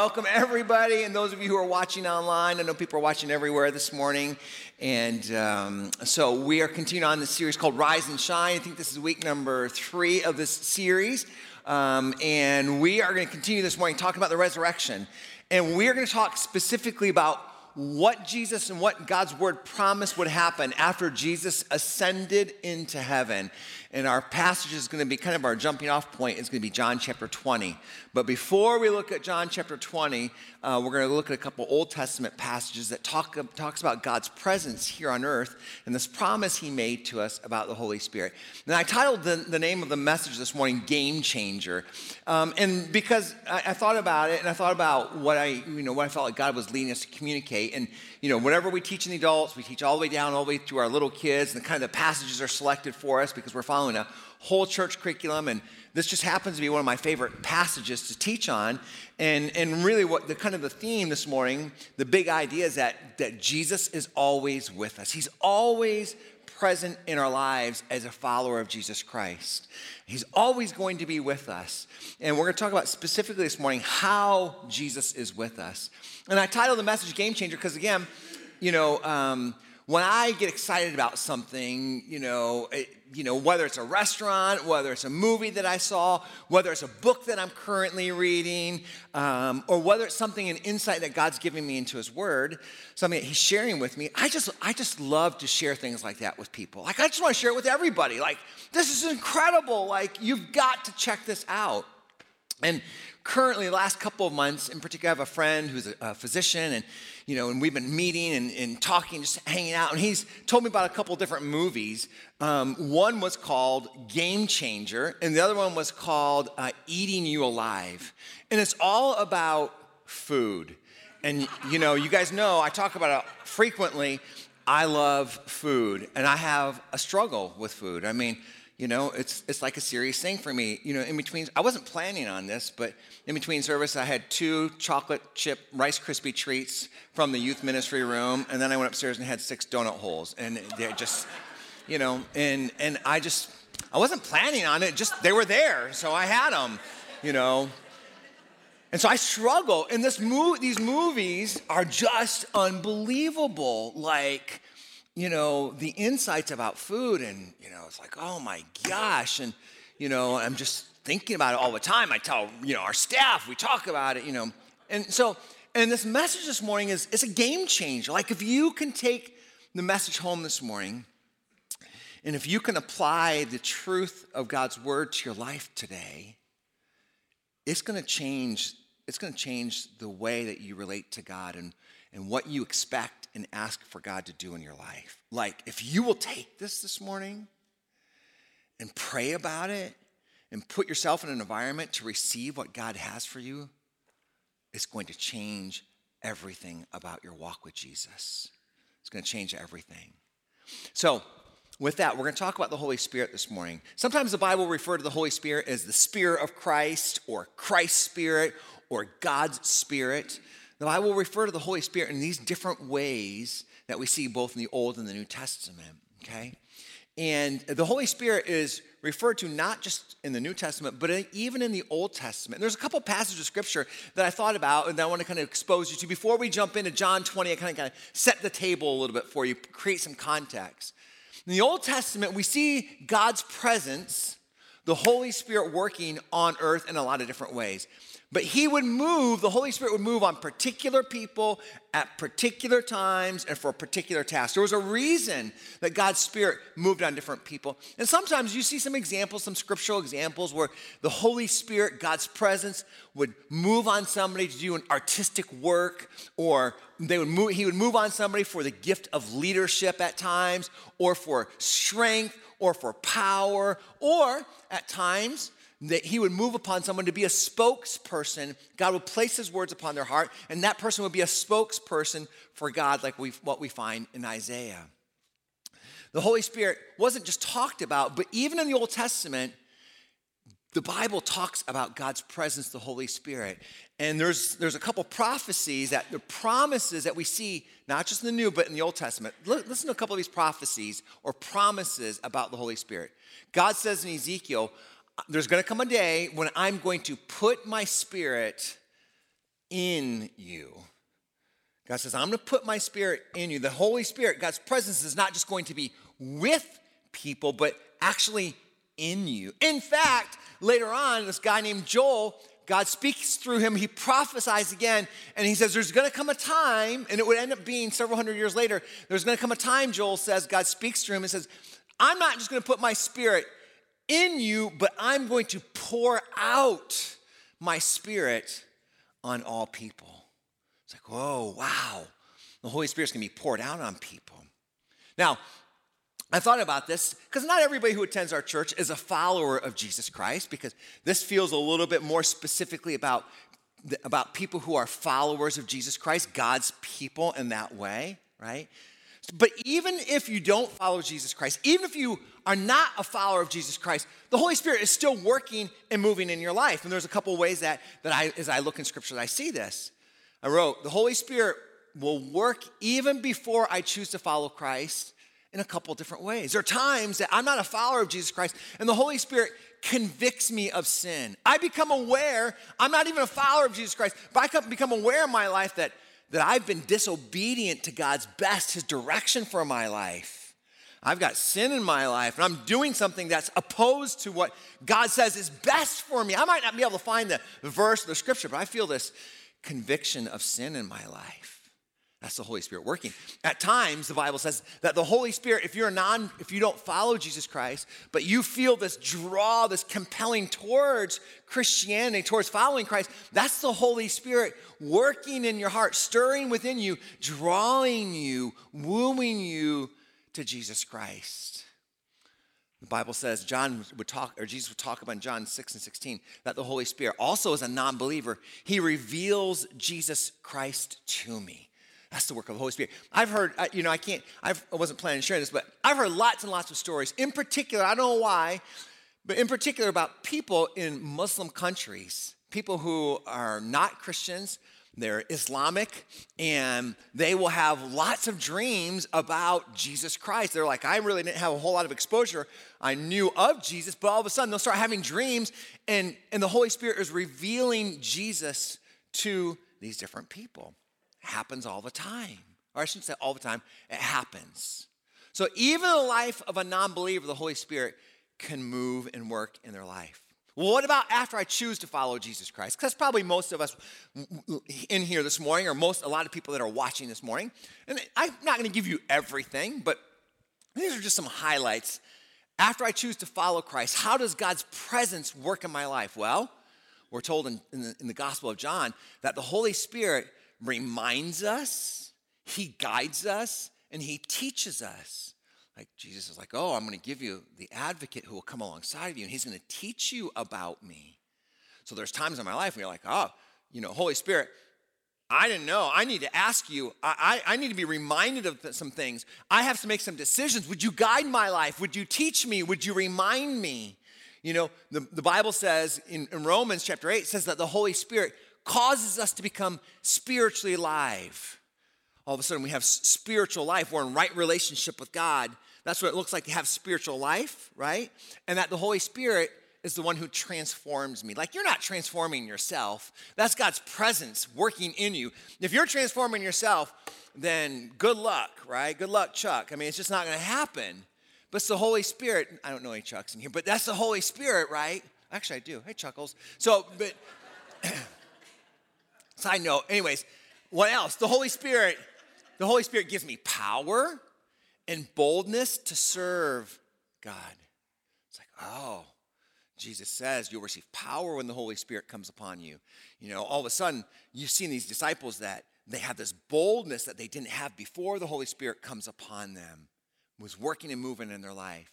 welcome everybody, and those of you who are watching online. I know people are watching everywhere this morning. And um, so we are continuing on this series called Rise and Shine. I think this is week number three of this series. Um, and we are going to continue this morning talking about the resurrection. And we are going to talk specifically about what Jesus and what God's word promised would happen after Jesus ascended into heaven. And our passage is going to be kind of our jumping off point. It's going to be John chapter 20. But before we look at John chapter 20, uh, we're going to look at a couple Old Testament passages that talk talks about God's presence here on earth and this promise He made to us about the Holy Spirit. And I titled the, the name of the message this morning "Game Changer," um, and because I, I, thought about it and I thought about what I you know what I felt like God was leading us to communicate. And you know, whenever we teach in the adults, we teach all the way down, all the way to our little kids, and the kind of the passages are selected for us because we're following a whole church curriculum and this just happens to be one of my favorite passages to teach on. And, and really, what the kind of the theme this morning, the big idea is that, that Jesus is always with us. He's always present in our lives as a follower of Jesus Christ. He's always going to be with us. And we're going to talk about specifically this morning how Jesus is with us. And I titled the message Game Changer because, again, you know, um, when I get excited about something, you know, it, you know, whether it's a restaurant, whether it's a movie that I saw, whether it's a book that I'm currently reading, um, or whether it's something, an insight that God's giving me into His Word, something that He's sharing with me, I just, I just love to share things like that with people. Like, I just want to share it with everybody. Like, this is incredible. Like, you've got to check this out. And currently, the last couple of months, in particular, I have a friend who's a, physician, and you know, and we've been meeting and, and talking, just hanging out. And he's told me about a couple different movies. Um, one was called Game Changer, and the other one was called uh, Eating You Alive. And it's all about food. And you know, you guys know I talk about it frequently. I love food, and I have a struggle with food. I mean, you know, it's, it's like a serious thing for me. You know, in between, I wasn't planning on this, but in between service, I had two chocolate chip Rice Krispie treats from the youth ministry room, and then I went upstairs and had six donut holes. And they're just, you know, and, and I just, I wasn't planning on it, just they were there, so I had them, you know. And so I struggle, and this mo- these movies are just unbelievable. Like, you know, the insights about food, and, you know, it's like, oh my gosh. And, you know, I'm just thinking about it all the time. I tell, you know, our staff, we talk about it, you know. And so, and this message this morning is it's a game changer. Like if you can take the message home this morning, and if you can apply the truth of God's word to your life today, it's to change it's to change the way that you relate to God and, and what you expect and ask for God to do in your life. Like, if you will take this this morning and pray about it and put yourself in an environment to receive what God has for you, it's going to change everything about your walk with Jesus. It's going to change everything. So, with that, we're going to talk about the Holy Spirit this morning. Sometimes the Bible refers to the Holy Spirit as the Spirit of Christ or Christ's Spirit or God's Spirit. The Bible will refer to the Holy Spirit in these different ways that we see both in the Old and the New Testament, okay? And the Holy Spirit is referred to not just in the New Testament, but even in the Old Testament. There's a couple passages of scripture that I thought about and that I want to kind of expose you to. Before we jump into John 20, I kind of, kind of set the table a little bit for you, create some context. In the Old Testament, we see God's presence, the Holy Spirit working on earth in a lot of different ways. But he would move, the Holy Spirit would move on particular people at particular times and for particular task. There was a reason that God's Spirit moved on different people. And sometimes you see some examples, some scriptural examples where the Holy Spirit, God's presence, would move on somebody to do an artistic work, or they would move, he would move on somebody for the gift of leadership at times, or for strength, or for power, or at times that he would move upon someone to be a spokesperson. God would place his words upon their heart, and that person would be a spokesperson for God, like we, what we find in Isaiah. The Holy Spirit wasn't just talked about, but even in the Old Testament, the Bible talks about God's presence, the Holy Spirit. And there's, there's a couple prophecies that the promises that we see, not just in the New, but in the Old Testament. Listen to a couple of these prophecies or promises about the Holy Spirit. God says in Ezekiel, there's going to come a day when I'm going to put my spirit in you. God says, I'm going to put my spirit in you. The Holy Spirit, God's presence is not just going to be with people, but actually in you. In fact, later on, this guy named Joel, God speaks through him. He prophesies again, and he says, There's going to come a time, and it would end up being several hundred years later. There's going to come a time, Joel says, God speaks through him and says, I'm not just going to put my spirit in you, but I'm going to pour out my spirit on all people. It's like, whoa, wow. The Holy Spirit's gonna be poured out on people. Now, I thought about this because not everybody who attends our church is a follower of Jesus Christ, because this feels a little bit more specifically about, about people who are followers of Jesus Christ, God's people in that way, right? But even if you don't follow Jesus Christ, even if you are not a follower of Jesus Christ, the Holy Spirit is still working and moving in your life. And there's a couple ways that, that I, as I look in scripture, I see this. I wrote, the Holy Spirit will work even before I choose to follow Christ in a couple different ways. There are times that I'm not a follower of Jesus Christ, and the Holy Spirit convicts me of sin. I become aware, I'm not even a follower of Jesus Christ, but I become aware in my life that, that I've been disobedient to God's best, His direction for my life. I've got sin in my life, and I'm doing something that's opposed to what God says is best for me. I might not be able to find the verse the scripture, but I feel this conviction of sin in my life. That's the Holy Spirit working. At times, the Bible says that the Holy Spirit, if you're a non, if you don't follow Jesus Christ, but you feel this draw, this compelling towards Christianity, towards following Christ, that's the Holy Spirit working in your heart, stirring within you, drawing you, wooing you to Jesus Christ. The Bible says John would talk, or Jesus would talk about in John 6 and 16, that the Holy Spirit also as a non believer, he reveals Jesus Christ to me. That's the work of the Holy Spirit. I've heard, you know, I can't, I've, I wasn't planning to share this, but I've heard lots and lots of stories. In particular, I don't know why, but in particular about people in Muslim countries, people who are not Christians, they're Islamic, and they will have lots of dreams about Jesus Christ. They're like, I really didn't have a whole lot of exposure. I knew of Jesus, but all of a sudden they'll start having dreams, and, and the Holy Spirit is revealing Jesus to these different people. Happens all the time. Or I shouldn't say all the time, it happens. So even the life of a non believer, the Holy Spirit can move and work in their life. Well, what about after I choose to follow Jesus Christ? Because that's probably most of us in here this morning, or most a lot of people that are watching this morning. And I'm not going to give you everything, but these are just some highlights. After I choose to follow Christ, how does God's presence work in my life? Well, we're told in, in, the, in the Gospel of John that the Holy Spirit reminds us, He guides us, and He teaches us. Like Jesus is like, oh, I'm going to give you the advocate who will come alongside of you, and he's going to teach you about me. So there's times in my life where you're like, oh, you know, Holy Spirit, I didn't know. I need to ask you. I, I, I, need to be reminded of some things. I have to make some decisions. Would you guide my life? Would you teach me? Would you remind me? You know, the, the Bible says in, in Romans chapter 8 says that the Holy Spirit causes us to become spiritually alive. All of a sudden, we have spiritual life. We're in right relationship with God. That's what it looks like to have spiritual life, right? And that the Holy Spirit is the one who transforms me. Like you're not transforming yourself, that's God's presence working in you. If you're transforming yourself, then good luck, right? Good luck, Chuck. I mean, it's just not going to happen. But it's the Holy Spirit. I don't know any Chucks in here, but that's the Holy Spirit, right? Actually, I do. Hey, Chuckles. So, but side note, anyways, what else? The Holy Spirit, the Holy Spirit gives me power and boldness to serve God. It's like, oh, Jesus says you'll receive power when the Holy Spirit comes upon you. You know, all of a sudden, you've seen these disciples that they have this boldness that they didn't have before the Holy Spirit comes upon them, was working and moving in their life.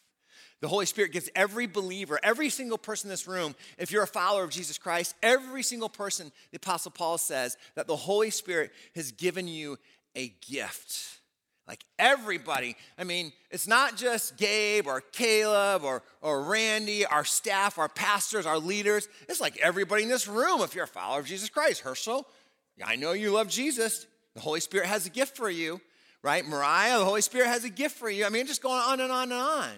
The Holy Spirit gives every believer, every single person in this room, if you're a follower of Jesus Christ, every single person, the Apostle Paul says that the Holy Spirit has given you a gift. Like everybody. I mean, it's not just Gabe or Caleb or, or Randy, our staff, our pastors, our leaders. It's like everybody in this room, if you're a follower of Jesus Christ. Herschel, I know you love Jesus. The Holy Spirit has a gift for you, right? Mariah, the Holy Spirit has a gift for you. I mean, just going on and on and on.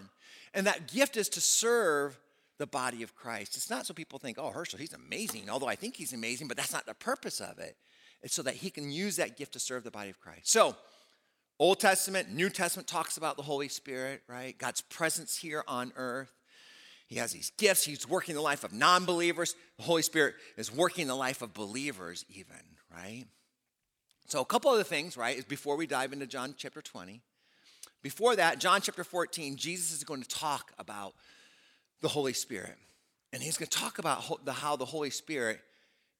And that gift is to serve the body of Christ. It's not so people think, oh, Herschel, he's amazing, although I think he's amazing, but that's not the purpose of it. It's so that he can use that gift to serve the body of Christ. So, Old Testament, New Testament talks about the Holy Spirit, right? God's presence here on earth. He has these gifts. He's working the life of non believers. The Holy Spirit is working the life of believers, even, right? So, a couple other things, right, is before we dive into John chapter 20. Before that, John chapter 14, Jesus is going to talk about the Holy Spirit. And he's going to talk about how the Holy Spirit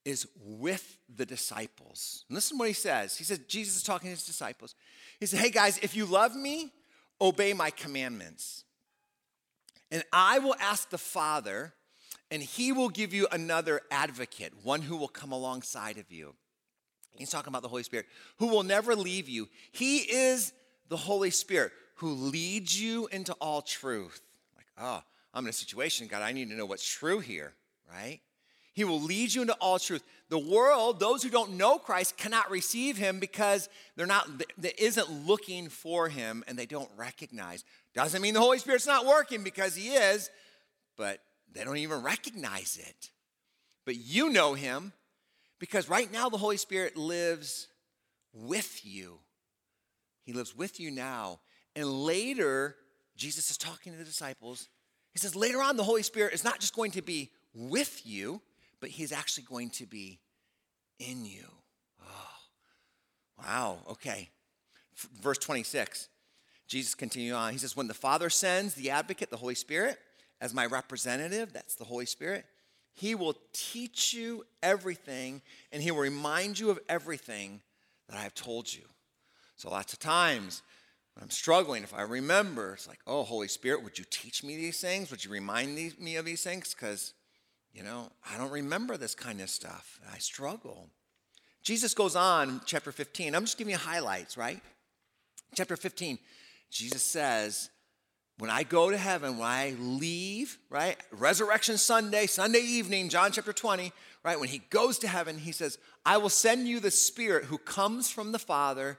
is with the disciples. And listen to what he says. He says, Jesus is talking to his disciples. He said, Hey guys, if you love me, obey my commandments. And I will ask the Father, and he will give you another advocate, one who will come alongside of you. He's talking about the Holy Spirit, who will never leave you. He is the Holy Spirit who leads you into all truth. Like, oh, I'm in a situation, God, I need to know what's true here, right? He will lead you into all truth. The world, those who don't know Christ, cannot receive him because they're not, they isn't looking for him and they don't recognize. Doesn't mean the Holy Spirit's not working because he is, but they don't even recognize it. But you know him because right now the Holy Spirit lives with you. He lives with you now. And later, Jesus is talking to the disciples. He says, later on, the Holy Spirit is not just going to be with you, but he's actually going to be in you. Oh, wow, okay. Verse 26, Jesus continues on. He says, When the Father sends the advocate, the Holy Spirit, as my representative, that's the Holy Spirit, he will teach you everything and he will remind you of everything that I have told you. So, lots of times when I'm struggling, if I remember, it's like, oh, Holy Spirit, would you teach me these things? Would you remind me of these things? Because you know, I don't remember this kind of stuff. I struggle. Jesus goes on, chapter 15. I'm just giving you highlights, right? Chapter 15, Jesus says, when I go to heaven, when I leave, right? Resurrection Sunday, Sunday evening, John chapter 20, right? When he goes to heaven, he says, I will send you the Spirit who comes from the Father,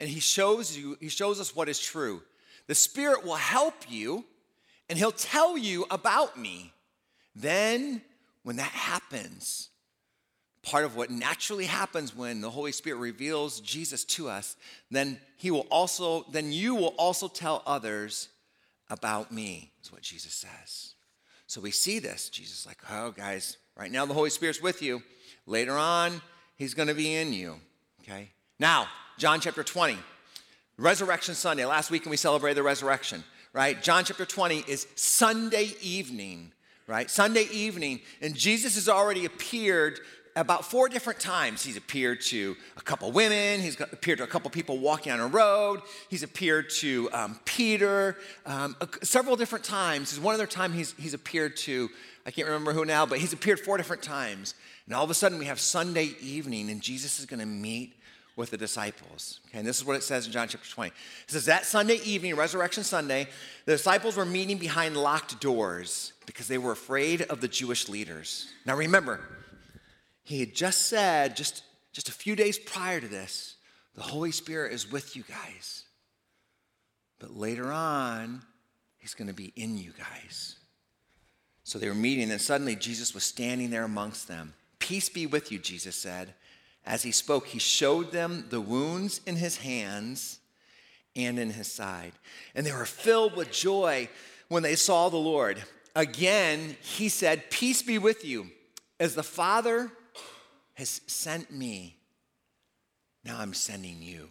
and he shows you, he shows us what is true. The Spirit will help you, and he'll tell you about me. Then when that happens, part of what naturally happens when the Holy Spirit reveals Jesus to us, then he will also, then you will also tell others about me, is what Jesus says. So we see this. Jesus like, oh, guys, right now the Holy Spirit's with you. Later on, he's going to be in you. Okay? Now, John chapter 20, Resurrection Sunday. Last week, we celebrated the resurrection, right? John chapter 20 is Sunday evening right? Sunday evening, and Jesus has already appeared about four different times. He's appeared to a couple women, he's appeared to a couple people walking on a road, he's appeared to um, Peter um, several different times. There's one other time he's, he's appeared to, I can't remember who now, but he's appeared four different times. And all of a sudden we have Sunday evening, and Jesus is going to meet with the disciples. Okay, and this is what it says in John chapter 20. It says, That Sunday evening, Resurrection Sunday, the disciples were meeting behind locked doors because they were afraid of the Jewish leaders. Now remember, he had just said, just, just a few days prior to this, the Holy Spirit is with you guys. But later on, he's going to be in you guys. So they were meeting, and suddenly Jesus was standing there amongst them. Peace be with you, Jesus said. As he spoke, he showed them the wounds in his hands and in his side. And they were filled with joy when they saw the Lord. Again, he said, Peace be with you. As the Father has sent me, now I'm sending you.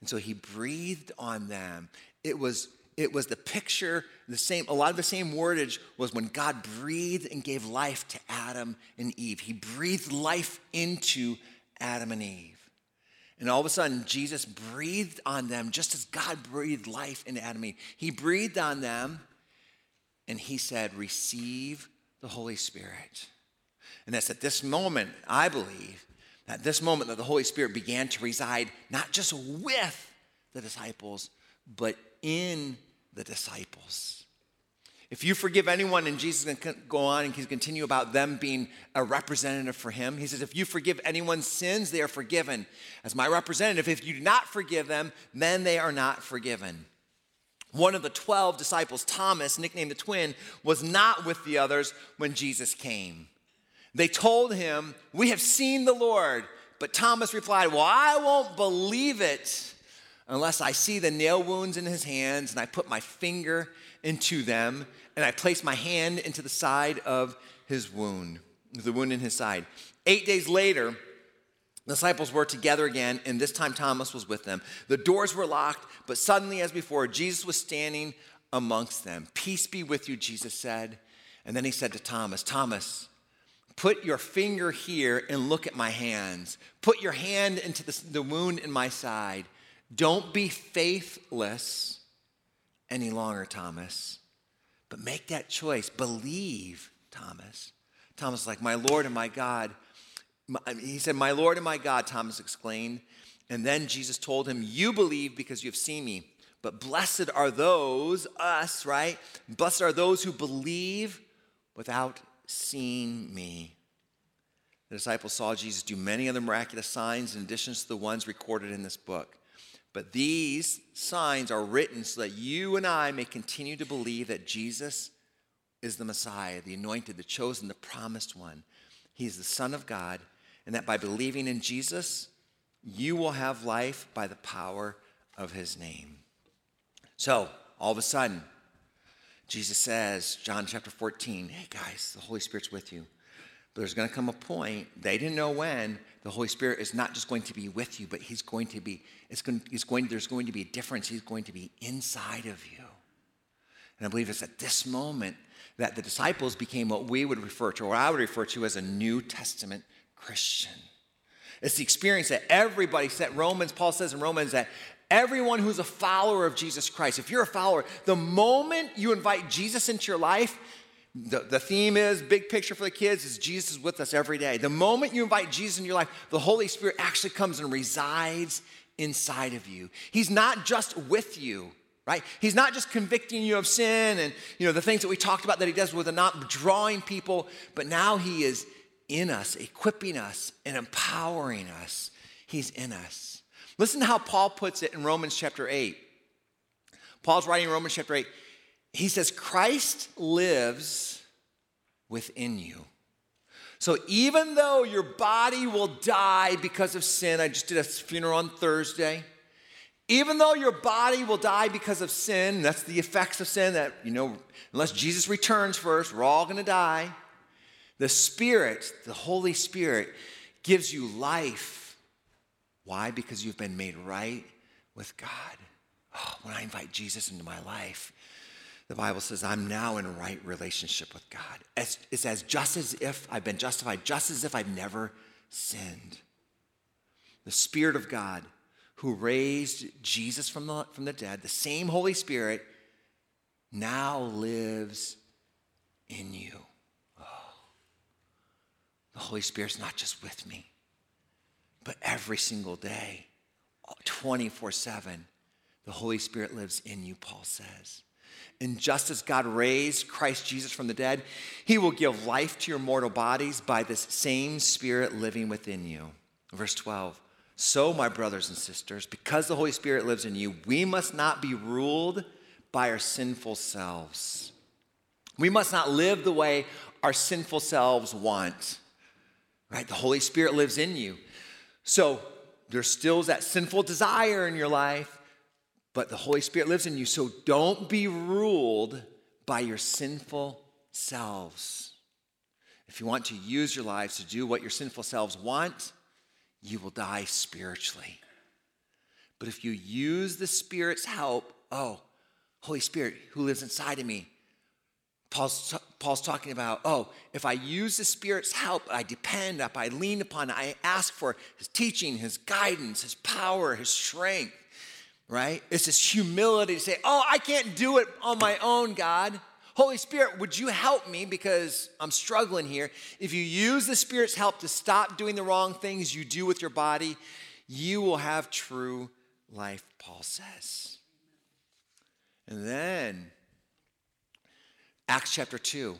And so he breathed on them. It was it was the picture, the same, a lot of the same wordage was when God breathed and gave life to Adam and Eve. He breathed life into Adam and Eve. And all of a sudden, Jesus breathed on them just as God breathed life into Adam and Eve. He breathed on them and he said, Receive the Holy Spirit. And that's at this moment, I believe, at this moment that the Holy Spirit began to reside not just with the disciples, but in the disciples. If you forgive anyone, and Jesus is going to go on and continue about them being a representative for him, he says, If you forgive anyone's sins, they are forgiven. As my representative, if you do not forgive them, then they are not forgiven. One of the 12 disciples, Thomas, nicknamed the twin, was not with the others when Jesus came. They told him, We have seen the Lord. But Thomas replied, Well, I won't believe it unless I see the nail wounds in his hands and I put my finger into them and I placed my hand into the side of his wound, the wound in his side. Eight days later, the disciples were together again, and this time Thomas was with them. The doors were locked, but suddenly, as before, Jesus was standing amongst them. Peace be with you, Jesus said. And then he said to Thomas, Thomas, put your finger here and look at my hands. Put your hand into the, the wound in my side. Don't be faithless any longer, Thomas, but make that choice. Believe, Thomas. Thomas like, My Lord and my God. He said, My Lord and my God, Thomas exclaimed. And then Jesus told him, You believe because you have seen me. But blessed are those, us, right? Blessed are those who believe without seeing me. The disciples saw Jesus do many other miraculous signs in addition to the ones recorded in this book. But these signs are written so that you and I may continue to believe that Jesus is the Messiah, the anointed, the chosen, the promised one. He is the Son of God, and that by believing in Jesus, you will have life by the power of his name. So, all of a sudden, Jesus says, John chapter 14, hey guys, the Holy Spirit's with you. There's going to come a point, they didn't know when, the Holy Spirit is not just going to be with you, but He's going to be, it's going, he's going, there's going to be a difference. He's going to be inside of you. And I believe it's at this moment that the disciples became what we would refer to, or I would refer to as a New Testament Christian. It's the experience that everybody said, Romans, Paul says in Romans that everyone who's a follower of Jesus Christ, if you're a follower, the moment you invite Jesus into your life, the, the theme is big picture for the kids is Jesus is with us every day. The moment you invite Jesus in your life, the Holy Spirit actually comes and resides inside of you. He's not just with you, right? He's not just convicting you of sin and you know the things that we talked about that he does with the not drawing people, but now he is in us, equipping us and empowering us. He's in us. Listen to how Paul puts it in Romans chapter 8. Paul's writing in Romans chapter 8. He says, Christ lives within you. So even though your body will die because of sin, I just did a funeral on Thursday. Even though your body will die because of sin, that's the effects of sin that, you know, unless Jesus returns first, we're all gonna die. The Spirit, the Holy Spirit, gives you life. Why? Because you've been made right with God. Oh, when I invite Jesus into my life, the Bible says, I'm now in right relationship with God. It's, it's as just as if I've been justified, just as if I've never sinned. The Spirit of God who raised Jesus from the, from the dead, the same Holy Spirit, now lives in you. Oh. The Holy Spirit's not just with me, but every single day, 24 7, the Holy Spirit lives in you, Paul says. And just as God raised Christ Jesus from the dead, he will give life to your mortal bodies by this same Spirit living within you. Verse 12. So, my brothers and sisters, because the Holy Spirit lives in you, we must not be ruled by our sinful selves. We must not live the way our sinful selves want. Right? The Holy Spirit lives in you. So, there still is that sinful desire in your life but the Holy Spirit lives in you. So don't be ruled by your sinful selves. If you want to use your lives to do what your sinful selves want, you will die spiritually. But if you use the Spirit's help, oh, Holy Spirit who lives inside of me, Paul's, Paul's talking about, oh, if I use the Spirit's help, I depend up, I lean upon, I ask for his teaching, his guidance, his power, his strength right? It's this humility to say, Oh, I can't do it on my own, God. Holy Spirit, would you help me because I'm struggling here? If you use the Spirit's help to stop doing the wrong things you do with your body, you will have true life, Paul says. And then, Acts chapter 2,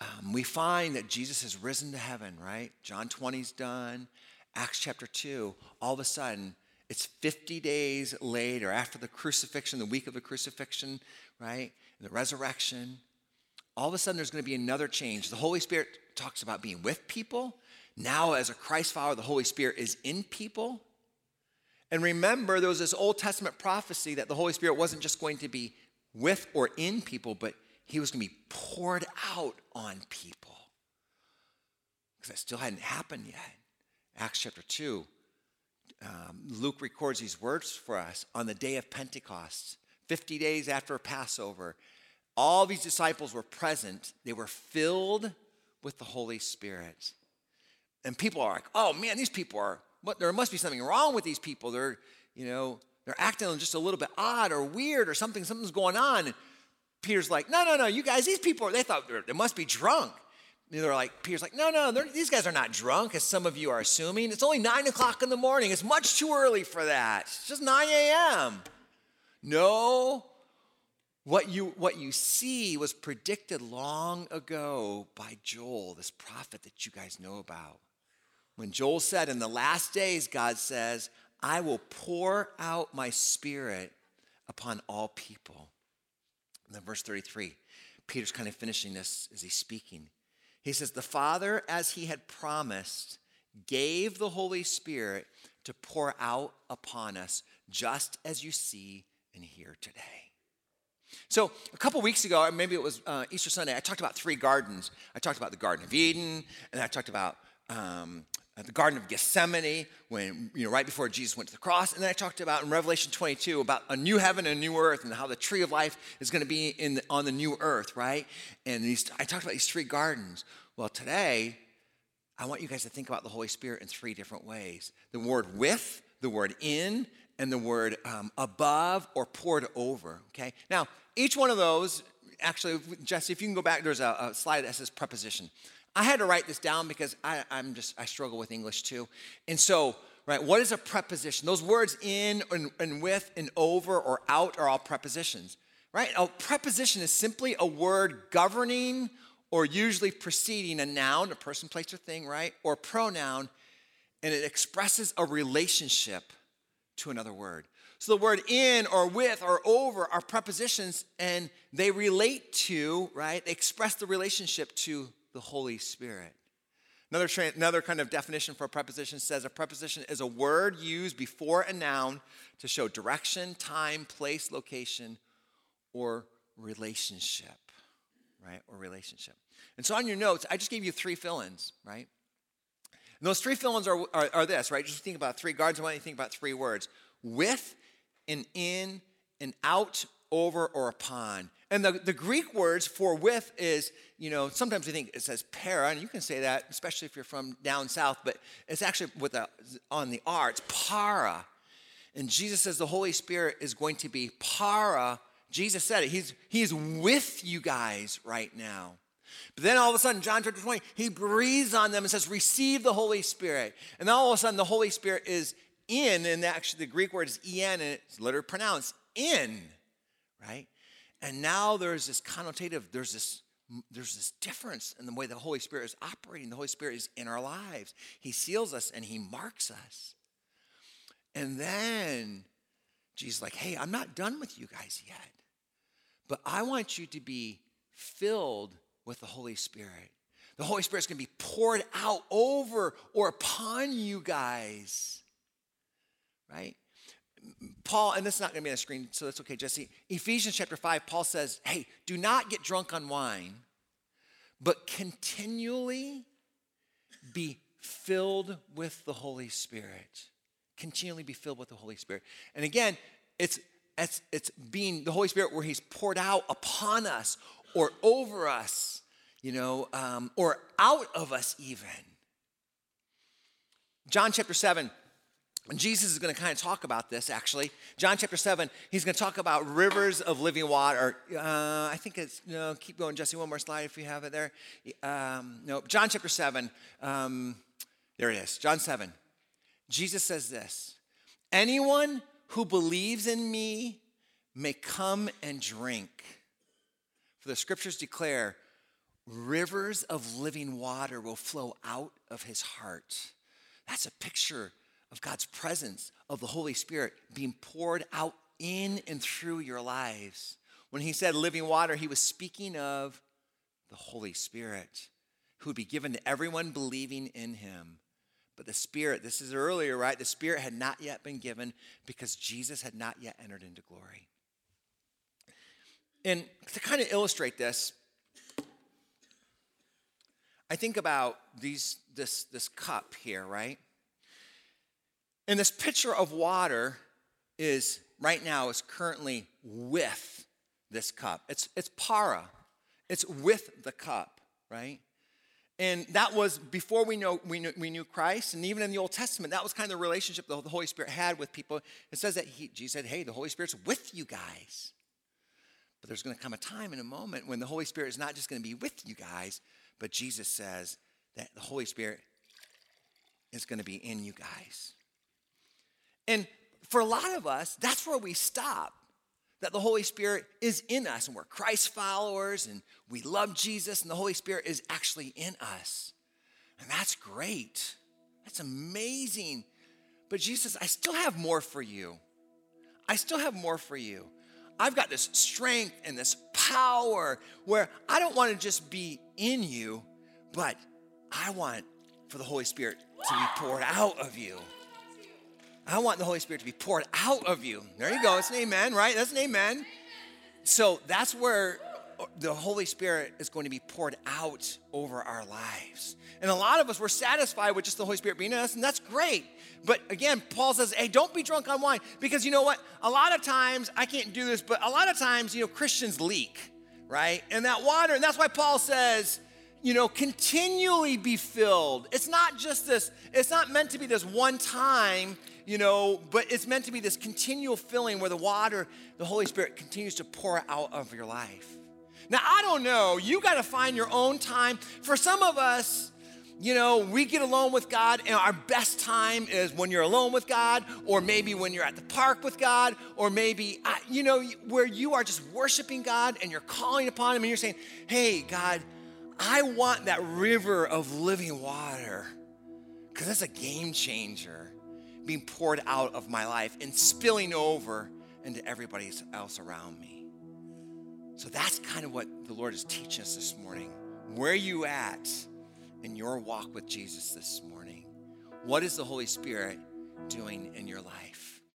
um, we find that Jesus has risen to heaven, right? John 20's done. Acts chapter 2, all of a sudden, it's 50 days later, after the crucifixion, the week of the crucifixion, right? And the resurrection. All of a sudden, there's going to be another change. The Holy Spirit talks about being with people. now as a Christ follower, the Holy Spirit is in people. And remember, there was this Old Testament prophecy that the Holy Spirit wasn't just going to be with or in people, but he was going to be poured out on people. Because that still hadn't happened yet. Acts chapter 2, um, Luke records these words for us on the day of Pentecost, 50 days after Passover. All these disciples were present, they were filled with the Holy Spirit. And people are like, oh man, these people are, what, there must be something wrong with these people. They're, you know, they're acting just a little bit odd or weird or something, something's going on. And Peter's like, no, no, no, you guys, these people, are. they thought they must be drunk. They're like, Peter's like, no, no, these guys are not drunk, as some of you are assuming. It's only nine o'clock in the morning. It's much too early for that. It's just 9 a.m. No, what you, what you see was predicted long ago by Joel, this prophet that you guys know about. When Joel said, In the last days, God says, I will pour out my spirit upon all people. And then verse 33, Peter's kind of finishing this as he's speaking. He says, The Father, as he had promised, gave the Holy Spirit to pour out upon us, just as you see and hear today. So, a couple weeks ago, or maybe it was uh, Easter Sunday, I talked about three gardens. I talked about the Garden of Eden, and I talked about um, at the Garden of Gethsemane, when, you know, right before Jesus went to the cross. And then I talked about in Revelation 22 about a new heaven and a new earth and how the tree of life is going to be in the, on the new earth, right? And these, I talked about these three gardens. Well, today, I want you guys to think about the Holy Spirit in three different ways the word with, the word in, and the word um, above or poured over, okay? Now, each one of those, actually, Jesse, if you can go back, there's a, a slide that says preposition. I had to write this down because I, am just, I struggle with English too. And so, right, what is a preposition? Those words in and, and with and over or out are all prepositions, right? A preposition is simply a word governing or usually preceding a noun, a person, place, or thing, right? Or pronoun, and it expresses a relationship to another word. So the word in or with or over are prepositions and they relate to, right? They express the relationship to the Holy Spirit. Another, tra- another kind of definition for a preposition says a preposition is a word used before a noun to show direction, time, place, location, or relationship, right? Or relationship. And so on your notes, I just gave you three fill ins, right? And those three fill ins are, are, are, this, right? Just think about three guards. I want you to think about three words with, and in, and out, over, or upon. And the, the Greek words for with is, you know, sometimes we think it says para, and you can say that, especially if you're from down south, but it's actually with a, on the R, it's para. And Jesus says the Holy Spirit is going to be para. Jesus said it. He's, he's with you guys right now. But then all of a sudden, John chapter 20, he breathes on them and says, Receive the Holy Spirit. And then all of a sudden, the Holy Spirit is in, and actually the Greek word is en, and it's literally pronounced in, right? And now there's this connotative, there's this there's this difference in the way the Holy Spirit is operating. The Holy Spirit is in our lives. He seals us and he marks us. And then Jesus like, "Hey, I'm not done with you guys yet. But I want you to be filled with the Holy Spirit. The Holy Spirit's going to be poured out over or upon you guys." Right? Paul, and this is not going to be on the screen, so that's okay, Jesse. Ephesians chapter 5, Paul says, hey, do not get drunk on wine, but continually be filled with the Holy Spirit. Continually be filled with the Holy Spirit. And again, it's, it's, it's being the Holy Spirit where He's poured out upon us or over us, you know, um, or out of us even. John chapter 7, and Jesus is going to kind of talk about this actually. John chapter 7, he's going to talk about rivers of living water. Uh, I think it's, know, keep going, Jesse, one more slide if you have it there. Um, no, John chapter 7, um, there it is, John 7. Jesus says this Anyone who believes in me may come and drink. For the scriptures declare, rivers of living water will flow out of his heart. That's a picture of God's presence, of the Holy Spirit being poured out in and through your lives. When he said living water, he was speaking of the Holy Spirit. who would be given to everyone believing in him. But the Spirit, this is earlier, right? The Spirit had not yet been given because Jesus had not yet entered into glory. And to kind of illustrate this, I think about these, this, this cup here, right? And this pitcher of water is right now is currently with this cup. It's, it's para. It's with the cup, right? And that was before we, know, we, knew, we knew Christ. And even in the Old Testament, that was kind of the relationship the Holy Spirit had with people. It says that he, Jesus said, hey, the Holy Spirit's with you guys. But there's going to come a time in a moment when the Holy Spirit is not just going to be with you guys, but Jesus says that the Holy Spirit is going to be in you guys. And for a lot of us, that's where we stop. That the Holy Spirit is in us and we're Christ followers and we love Jesus and the Holy Spirit is actually in us. And that's great. That's amazing. But Jesus, I still have more for you. I still have more for you. I've got this strength and this power where I don't want to just be in you, but I want for the Holy Spirit to be poured out of you. I want the Holy Spirit to be poured out of you. There you go. It's an amen, right? That's an amen. So that's where the Holy Spirit is going to be poured out over our lives. And a lot of us, we're satisfied with just the Holy Spirit being in us, and that's great. But again, Paul says, hey, don't be drunk on wine. Because you know what? A lot of times, I can't do this, but a lot of times, you know, Christians leak, right? And that water, and that's why Paul says, you know, continually be filled. It's not just this, it's not meant to be this one time, you know, but it's meant to be this continual filling where the water, the Holy Spirit continues to pour out of your life. Now, I don't know, you got to find your own time. For some of us, you know, we get alone with God, and our best time is when you're alone with God, or maybe when you're at the park with God, or maybe, you know, where you are just worshiping God and you're calling upon Him and you're saying, Hey, God, I want that river of living water because that's a game changer being poured out of my life and spilling over into everybody else around me. So that's kind of what the Lord is teaching us this morning. Where are you at in your walk with Jesus this morning? What is the Holy Spirit doing in your life?